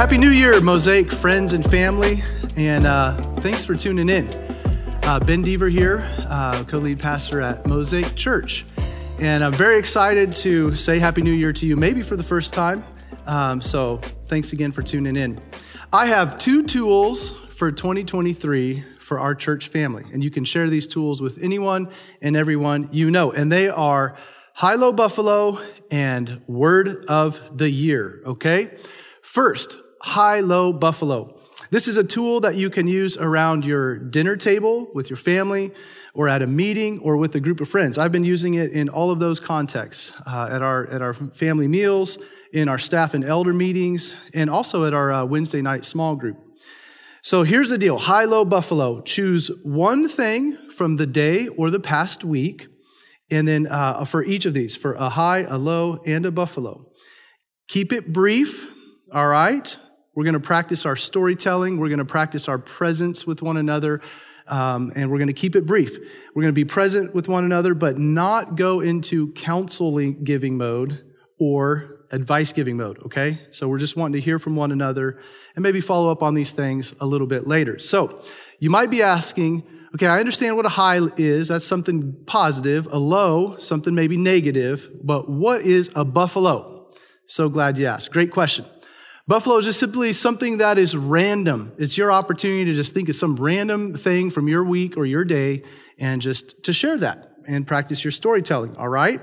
Happy New Year, Mosaic friends and family, and uh, thanks for tuning in. Uh, ben Deaver here, uh, co lead pastor at Mosaic Church. And I'm very excited to say Happy New Year to you, maybe for the first time. Um, so thanks again for tuning in. I have two tools for 2023 for our church family, and you can share these tools with anyone and everyone you know. And they are High Low Buffalo and Word of the Year, okay? First, High Low Buffalo. This is a tool that you can use around your dinner table with your family or at a meeting or with a group of friends. I've been using it in all of those contexts uh, at, our, at our family meals, in our staff and elder meetings, and also at our uh, Wednesday night small group. So here's the deal high, low, buffalo. Choose one thing from the day or the past week, and then uh, for each of these, for a high, a low, and a buffalo. Keep it brief, all right? We're going to practice our storytelling. We're going to practice our presence with one another. Um, and we're going to keep it brief. We're going to be present with one another, but not go into counseling giving mode or advice giving mode, okay? So we're just wanting to hear from one another and maybe follow up on these things a little bit later. So you might be asking, okay, I understand what a high is. That's something positive. A low, something maybe negative. But what is a buffalo? So glad you asked. Great question. Buffalo is just simply something that is random. It's your opportunity to just think of some random thing from your week or your day and just to share that and practice your storytelling, all right?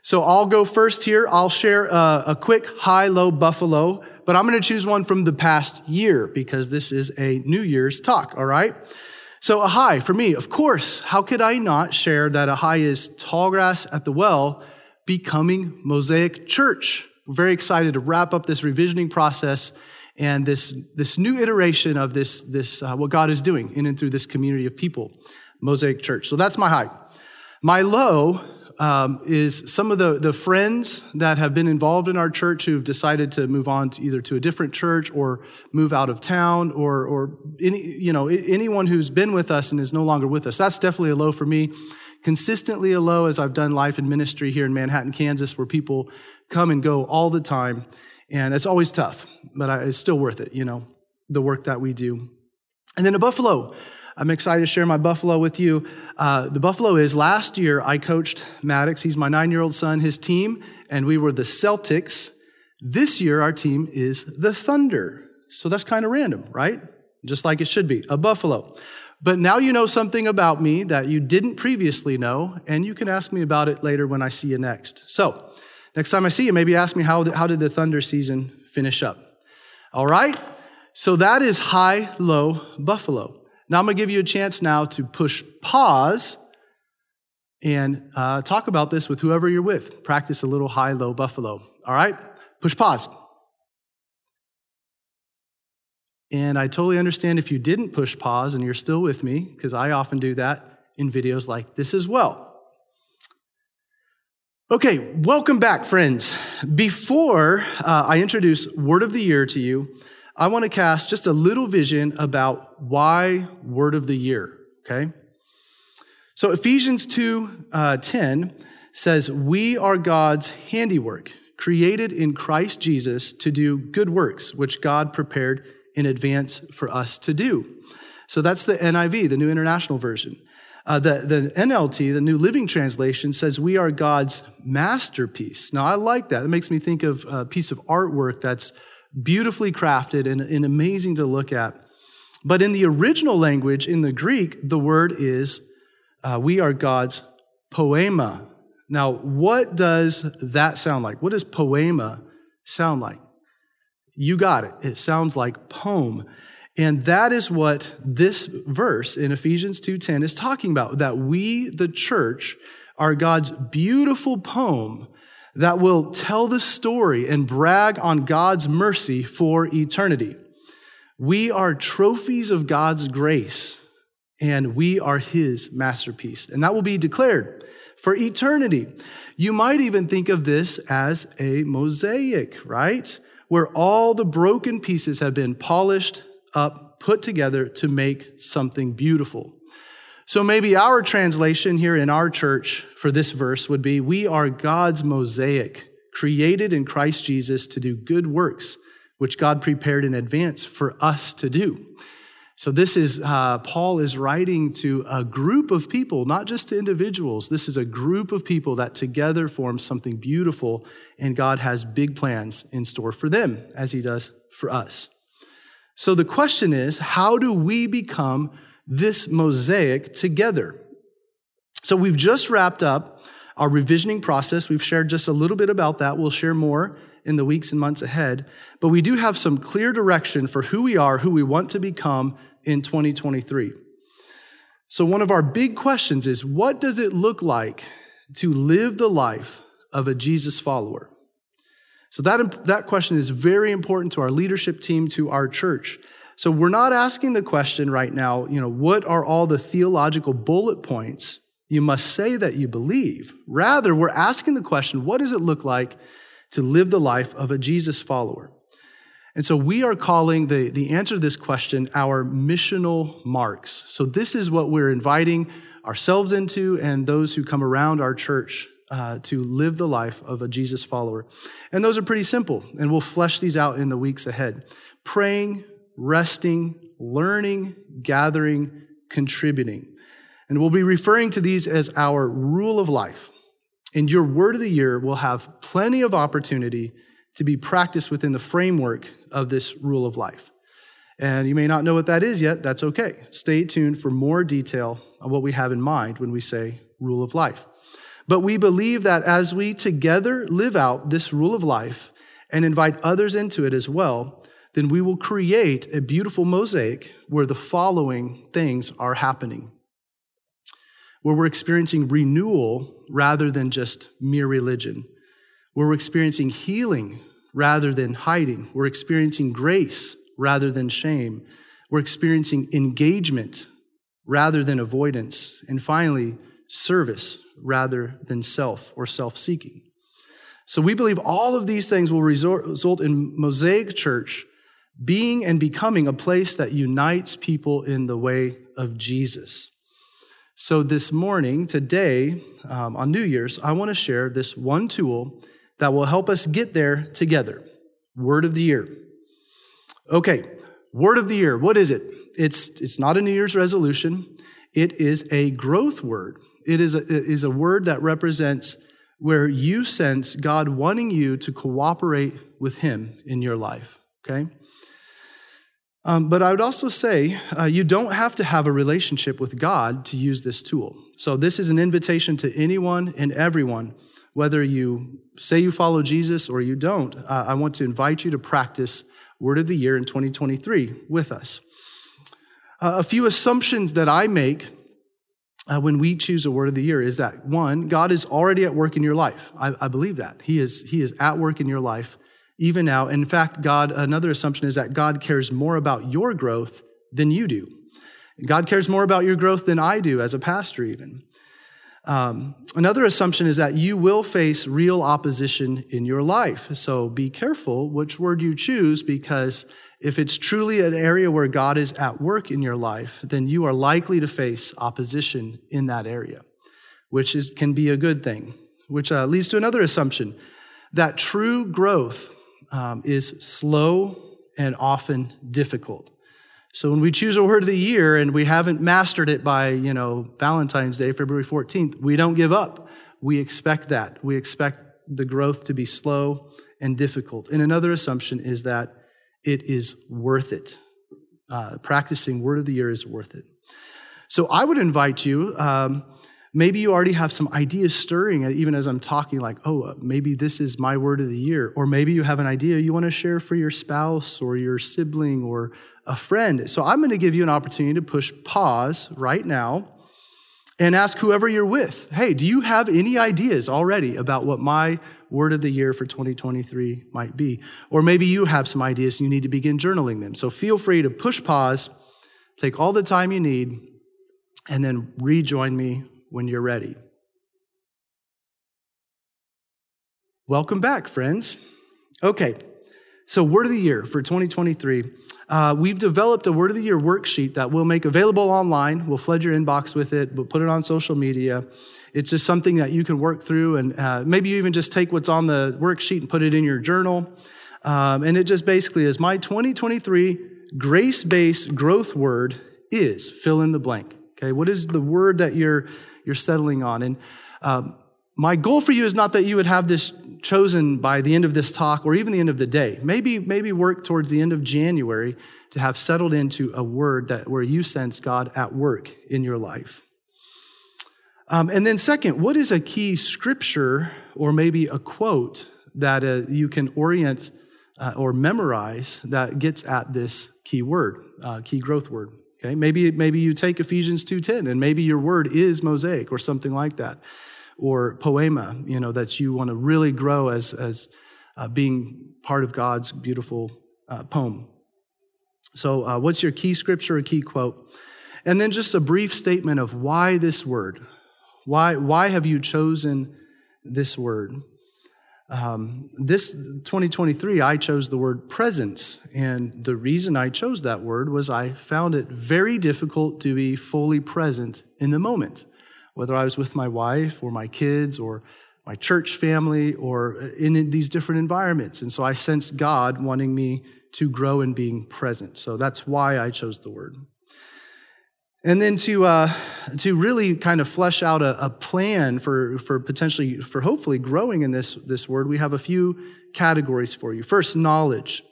So I'll go first here. I'll share a, a quick high low buffalo, but I'm going to choose one from the past year because this is a New Year's talk, all right? So a high for me, of course, how could I not share that a high is tall grass at the Well becoming Mosaic Church? We're very excited to wrap up this revisioning process and this, this new iteration of this, this uh, what God is doing in and through this community of people, Mosaic Church. So that's my high. My low um, is some of the, the friends that have been involved in our church who've decided to move on to either to a different church or move out of town or, or any, you know, anyone who's been with us and is no longer with us. That's definitely a low for me. Consistently a low as I've done life and ministry here in Manhattan, Kansas, where people come and go all the time. And it's always tough, but it's still worth it, you know, the work that we do. And then a buffalo. I'm excited to share my buffalo with you. Uh, the buffalo is last year I coached Maddox. He's my nine year old son, his team, and we were the Celtics. This year our team is the Thunder. So that's kind of random, right? Just like it should be a buffalo. But now you know something about me that you didn't previously know, and you can ask me about it later when I see you next. So, Next time I see you, maybe ask me how, how did the thunder season finish up? All right? So that is high, low, buffalo. Now I'm going to give you a chance now to push pause and uh, talk about this with whoever you're with. Practice a little high, low, buffalo. All right? Push pause. And I totally understand if you didn't push pause and you're still with me, because I often do that in videos like this as well. Okay, welcome back, friends. Before uh, I introduce Word of the Year to you, I want to cast just a little vision about why Word of the Year, okay? So Ephesians 2 uh, 10 says, We are God's handiwork, created in Christ Jesus to do good works, which God prepared in advance for us to do. So that's the NIV, the New International Version. Uh, the, the NLT, the New Living Translation, says we are God's masterpiece. Now, I like that. It makes me think of a piece of artwork that's beautifully crafted and, and amazing to look at. But in the original language, in the Greek, the word is uh, we are God's poema. Now, what does that sound like? What does poema sound like? You got it. It sounds like poem. And that is what this verse in Ephesians 2:10 is talking about that we the church are God's beautiful poem that will tell the story and brag on God's mercy for eternity. We are trophies of God's grace and we are his masterpiece. And that will be declared for eternity. You might even think of this as a mosaic, right? Where all the broken pieces have been polished up, put together to make something beautiful. So maybe our translation here in our church for this verse would be We are God's mosaic, created in Christ Jesus to do good works, which God prepared in advance for us to do. So, this is, uh, Paul is writing to a group of people, not just to individuals. This is a group of people that together form something beautiful, and God has big plans in store for them, as he does for us. So, the question is how do we become this mosaic together? So, we've just wrapped up our revisioning process. We've shared just a little bit about that. We'll share more in the weeks and months ahead. But we do have some clear direction for who we are, who we want to become in 2023. So, one of our big questions is what does it look like to live the life of a Jesus follower? So, that, that question is very important to our leadership team, to our church. So, we're not asking the question right now, you know, what are all the theological bullet points you must say that you believe? Rather, we're asking the question, what does it look like to live the life of a Jesus follower? And so we are calling the, the answer to this question our missional marks. So this is what we're inviting ourselves into and those who come around our church uh, to live the life of a Jesus follower. And those are pretty simple, and we'll flesh these out in the weeks ahead praying, resting, learning, gathering, contributing. And we'll be referring to these as our rule of life. And your word of the year will have plenty of opportunity to be practiced within the framework of this rule of life. And you may not know what that is yet, that's okay. Stay tuned for more detail on what we have in mind when we say rule of life. But we believe that as we together live out this rule of life and invite others into it as well, then we will create a beautiful mosaic where the following things are happening. Where we're experiencing renewal rather than just mere religion, where we're experiencing healing rather than hiding, we're experiencing grace rather than shame, we're experiencing engagement rather than avoidance, and finally, service rather than self or self seeking. So we believe all of these things will result in Mosaic Church being and becoming a place that unites people in the way of Jesus. So, this morning, today, um, on New Year's, I want to share this one tool that will help us get there together. Word of the year. Okay, word of the year. What is it? It's, it's not a New Year's resolution, it is a growth word. It is a, it is a word that represents where you sense God wanting you to cooperate with Him in your life. Okay? Um, but I would also say uh, you don't have to have a relationship with God to use this tool. So, this is an invitation to anyone and everyone, whether you say you follow Jesus or you don't. Uh, I want to invite you to practice Word of the Year in 2023 with us. Uh, a few assumptions that I make uh, when we choose a word of the year is that one, God is already at work in your life. I, I believe that. He is, he is at work in your life even now. In fact, God, another assumption is that God cares more about your growth than you do. God cares more about your growth than I do as a pastor, even. Um, another assumption is that you will face real opposition in your life. So be careful which word you choose because if it's truly an area where God is at work in your life, then you are likely to face opposition in that area, which is, can be a good thing, which uh, leads to another assumption that true growth um, is slow and often difficult. So when we choose a word of the year and we haven't mastered it by, you know, Valentine's Day, February 14th, we don't give up. We expect that. We expect the growth to be slow and difficult. And another assumption is that it is worth it. Uh, practicing word of the year is worth it. So I would invite you um, Maybe you already have some ideas stirring, even as I'm talking, like, oh, uh, maybe this is my word of the year. Or maybe you have an idea you want to share for your spouse or your sibling or a friend. So I'm going to give you an opportunity to push pause right now and ask whoever you're with hey, do you have any ideas already about what my word of the year for 2023 might be? Or maybe you have some ideas and you need to begin journaling them. So feel free to push pause, take all the time you need, and then rejoin me when you're ready. Welcome back, friends. Okay, so Word of the Year for 2023. Uh, we've developed a Word of the Year worksheet that we'll make available online. We'll flood your inbox with it, we'll put it on social media. It's just something that you can work through, and uh, maybe you even just take what's on the worksheet and put it in your journal. Um, and it just basically is my 2023 grace based growth word is fill in the blank. Okay, what is the word that you're, you're settling on? And um, my goal for you is not that you would have this chosen by the end of this talk or even the end of the day. Maybe, maybe work towards the end of January to have settled into a word that where you sense God at work in your life. Um, and then, second, what is a key scripture or maybe a quote that uh, you can orient uh, or memorize that gets at this key word, uh, key growth word? Okay, maybe maybe you take Ephesians two ten, and maybe your word is mosaic or something like that, or poema. You know that you want to really grow as as uh, being part of God's beautiful uh, poem. So, uh, what's your key scripture or key quote? And then just a brief statement of why this word. Why, why have you chosen this word? Um, this 2023, I chose the word presence. And the reason I chose that word was I found it very difficult to be fully present in the moment, whether I was with my wife or my kids or my church family or in these different environments. And so I sensed God wanting me to grow in being present. So that's why I chose the word. And then to, uh, to really kind of flesh out a, a, plan for, for potentially, for hopefully growing in this, this word, we have a few categories for you. First, knowledge.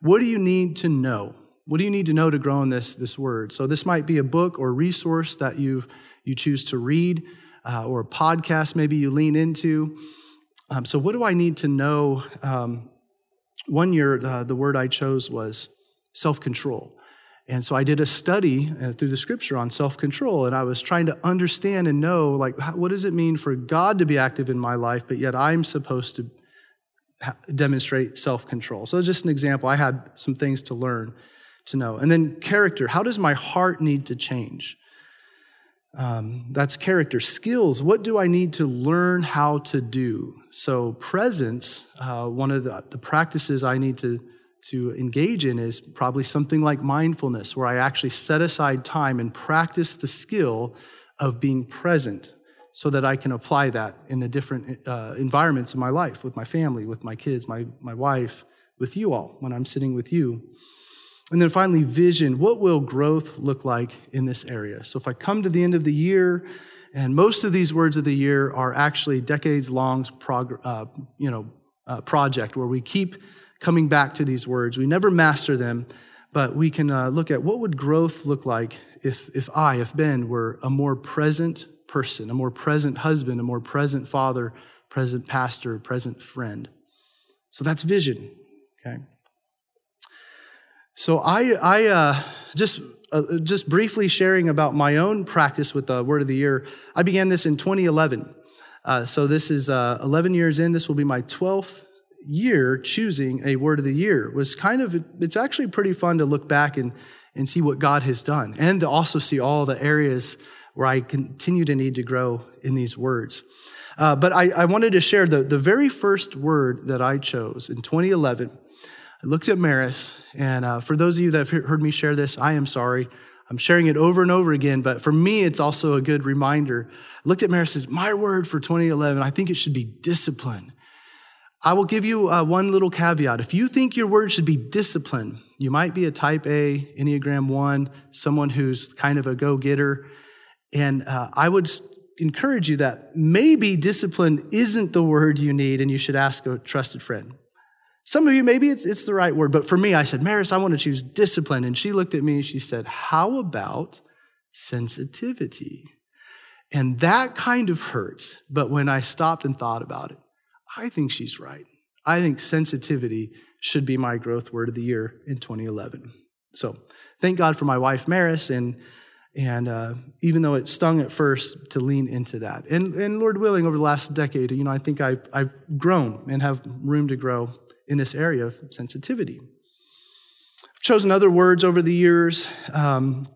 What do you need to know? What do you need to know to grow in this, this word? So this might be a book or resource that you you choose to read, uh, or a podcast maybe you lean into. Um, so what do I need to know? Um, one year, uh, the word I chose was self-control. And so I did a study uh, through the scripture on self control, and I was trying to understand and know, like, what does it mean for God to be active in my life, but yet I'm supposed to demonstrate self control? So, just an example, I had some things to learn to know. And then character how does my heart need to change? Um, that's character. Skills what do I need to learn how to do? So, presence, uh, one of the, the practices I need to to engage in is probably something like mindfulness, where I actually set aside time and practice the skill of being present so that I can apply that in the different uh, environments of my life with my family, with my kids, my, my wife, with you all when I'm sitting with you. And then finally, vision. What will growth look like in this area? So if I come to the end of the year, and most of these words of the year are actually decades long prog- uh, you know, uh, project where we keep coming back to these words. We never master them, but we can uh, look at what would growth look like if, if I, if Ben, were a more present person, a more present husband, a more present father, present pastor, present friend. So that's vision, okay? So I, I uh, just uh, just briefly sharing about my own practice with the Word of the Year. I began this in 2011. Uh, so this is uh, 11 years in. This will be my 12th year choosing a word of the year was kind of it's actually pretty fun to look back and and see what God has done and to also see all the areas where I continue to need to grow in these words. Uh, but I, I, wanted to share the, the very first word that I chose in 2011. I looked at Maris, and uh, for those of you that have heard me share this, I am sorry. I'm sharing it over and over again, but for me, it's also a good reminder. I looked at Maris says, My word for 2011, I think it should be discipline. I will give you uh, one little caveat. If you think your word should be discipline, you might be a type A, Enneagram 1, someone who's kind of a go getter. And uh, I would encourage you that maybe discipline isn't the word you need and you should ask a trusted friend. Some of you, maybe it's, it's the right word, but for me, I said, Maris, I want to choose discipline. And she looked at me and she said, How about sensitivity? And that kind of hurts. But when I stopped and thought about it, I think she's right. I think sensitivity should be my growth word of the year in 2011. So thank God for my wife, Maris, and and uh, even though it stung at first, to lean into that. And, and Lord willing, over the last decade, you know, I think I've, I've grown and have room to grow in this area of sensitivity. I've chosen other words over the years. Um,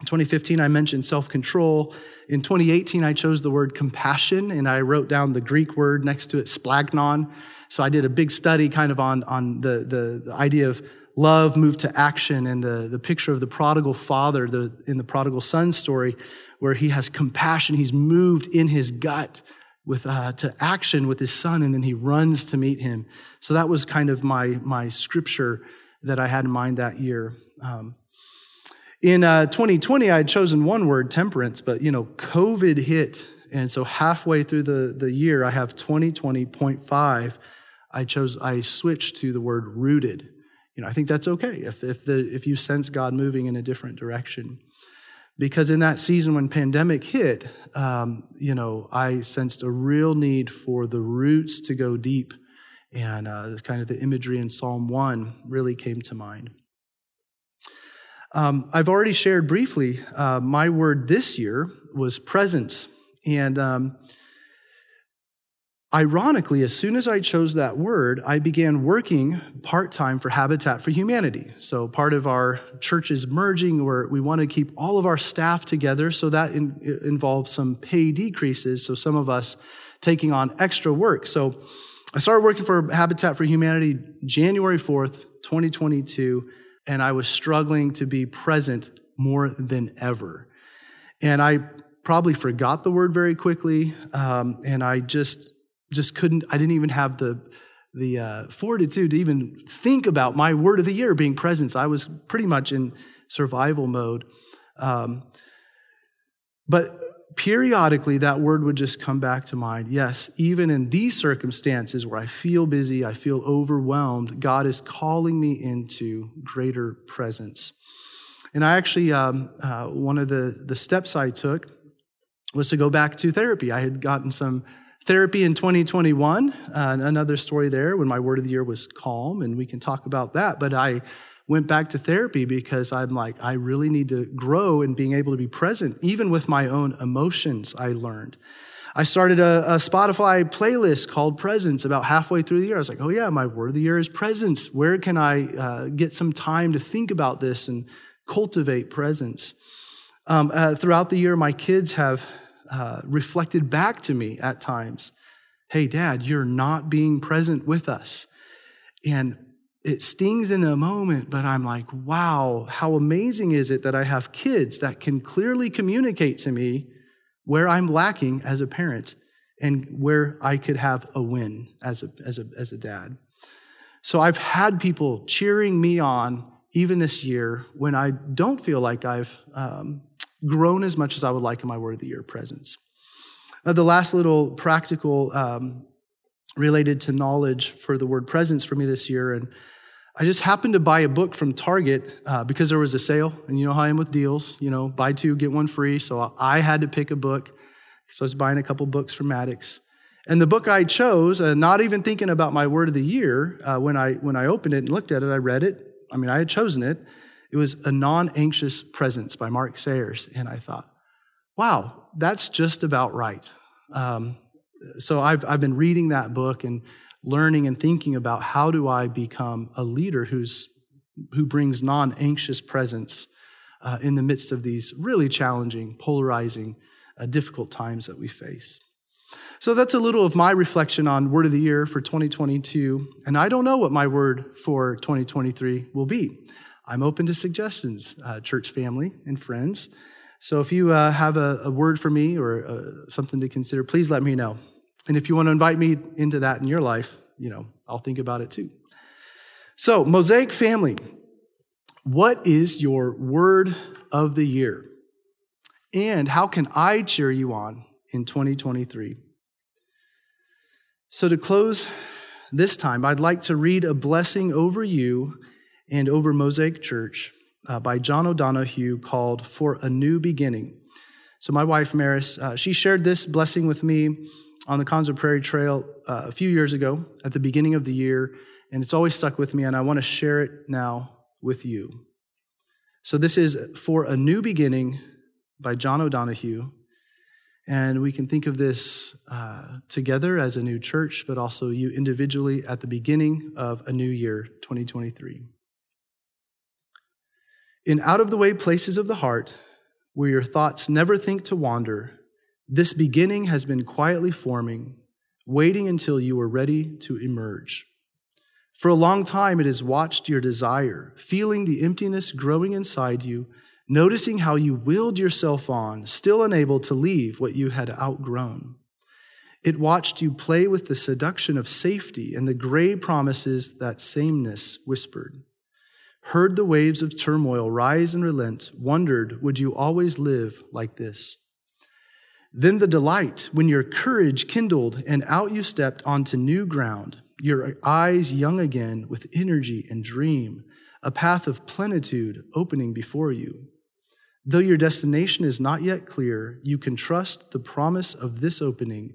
in 2015, I mentioned self control. In 2018, I chose the word compassion and I wrote down the Greek word next to it, splanchnon. So I did a big study kind of on, on the, the, the idea of love moved to action and the, the picture of the prodigal father the, in the prodigal son story where he has compassion. He's moved in his gut with uh, to action with his son, and then he runs to meet him. So that was kind of my my scripture that I had in mind that year. Um, in uh, 2020, I had chosen one word, temperance, but you know, COVID hit, and so halfway through the the year, I have 2020.5. I chose I switched to the word rooted. You know, I think that's okay if if the if you sense God moving in a different direction because in that season when pandemic hit um, you know i sensed a real need for the roots to go deep and uh, kind of the imagery in psalm 1 really came to mind um, i've already shared briefly uh, my word this year was presence and um, Ironically, as soon as I chose that word, I began working part time for Habitat for Humanity. So, part of our church's merging, where we want to keep all of our staff together, so that in, involves some pay decreases. So, some of us taking on extra work. So, I started working for Habitat for Humanity January 4th, 2022, and I was struggling to be present more than ever. And I probably forgot the word very quickly, um, and I just just couldn't, I didn't even have the, the uh, fortitude to even think about my word of the year being presence. I was pretty much in survival mode. Um, but periodically, that word would just come back to mind. Yes, even in these circumstances where I feel busy, I feel overwhelmed, God is calling me into greater presence. And I actually, um, uh, one of the, the steps I took was to go back to therapy. I had gotten some Therapy in 2021, uh, another story there when my word of the year was calm, and we can talk about that. But I went back to therapy because I'm like, I really need to grow in being able to be present, even with my own emotions, I learned. I started a, a, Spotify playlist called Presence about halfway through the year. I was like, oh, yeah, my word of the year is presence. Where can I uh, get some time to think about this and cultivate presence? Um, uh, throughout the year, my kids have uh, reflected back to me at times hey, dad, you're not being present with us. And it stings in the moment, but I'm like, wow, how amazing is it that I have kids that can clearly communicate to me where I'm lacking as a parent and where I could have a win as a, as a, as a dad. So I've had people cheering me on even this year when I don't feel like I've um, grown as much as I would like in my Word of the Year presence. Uh, the last little practical um, related to knowledge for the word presence for me this year, and I just happened to buy a book from Target uh, because there was a sale, and you know how I am with deals. You know, buy two get one free. So I had to pick a book. So I was buying a couple books from Maddox. And the book I chose, uh, not even thinking about my word of the year, uh, when I when I opened it and looked at it, I read it. I mean, I had chosen it. It was A Non Anxious Presence by Mark Sayers. And I thought, wow, that's just about right. Um, so I've, I've been reading that book and learning and thinking about how do I become a leader who's, who brings non anxious presence uh, in the midst of these really challenging, polarizing, uh, difficult times that we face. So that's a little of my reflection on Word of the Year for 2022. And I don't know what my word for 2023 will be. I'm open to suggestions, uh, church family and friends. So if you uh, have a, a, word for me or uh, something to consider, please let me know. And if you want to invite me into that in your life, you know, I'll think about it too. So, Mosaic family, what is your word of the year? And how can I cheer you on in 2023? So, to close this time, I'd like to read a blessing over you and over Mosaic Church uh, by John O'Donohue called For a New Beginning. So, my wife, Maris, uh, she shared this blessing with me on the Konza Prairie Trail uh, a few years ago at the beginning of the year, and it's always stuck with me, and I want to share it now with you. So, this is For a New Beginning by John O'Donohue. And we can think of this uh, together as a new church, but also you individually at the beginning of a new year, 2023. In out of the way places of the heart, where your thoughts never think to wander, this beginning has been quietly forming, waiting until you are ready to emerge. For a long time, it has watched your desire, feeling the emptiness growing inside you, noticing how you willed yourself on, still unable to leave what you had outgrown. It watched you play with the seduction of safety and the gray promises that sameness whispered. Heard the waves of turmoil rise and relent, wondered, would you always live like this? Then the delight when your courage kindled and out you stepped onto new ground, your eyes young again with energy and dream, a path of plenitude opening before you. Though your destination is not yet clear, you can trust the promise of this opening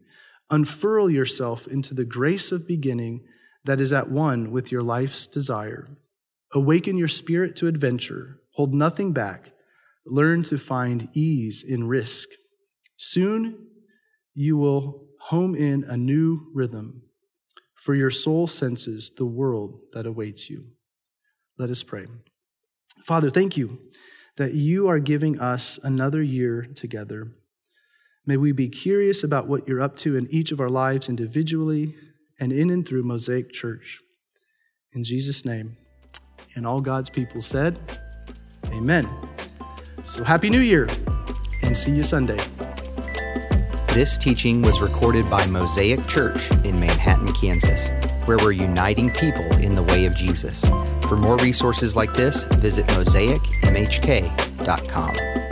Unfurl yourself into the grace of beginning that is at one with your life's desire. Awaken your spirit to adventure. Hold nothing back. Learn to find ease in risk. Soon you will home in a new rhythm, for your soul senses the world that awaits you. Let us pray. Father, thank you that you are giving us another year together. May we be curious about what you're up to in each of our lives individually and in and through Mosaic Church. In Jesus' name. And all God's people said, Amen. So happy New Year and see you Sunday. This teaching was recorded by Mosaic Church in Manhattan, Kansas, where we're uniting people in the way of Jesus. For more resources like this, visit mosaicmhk.com.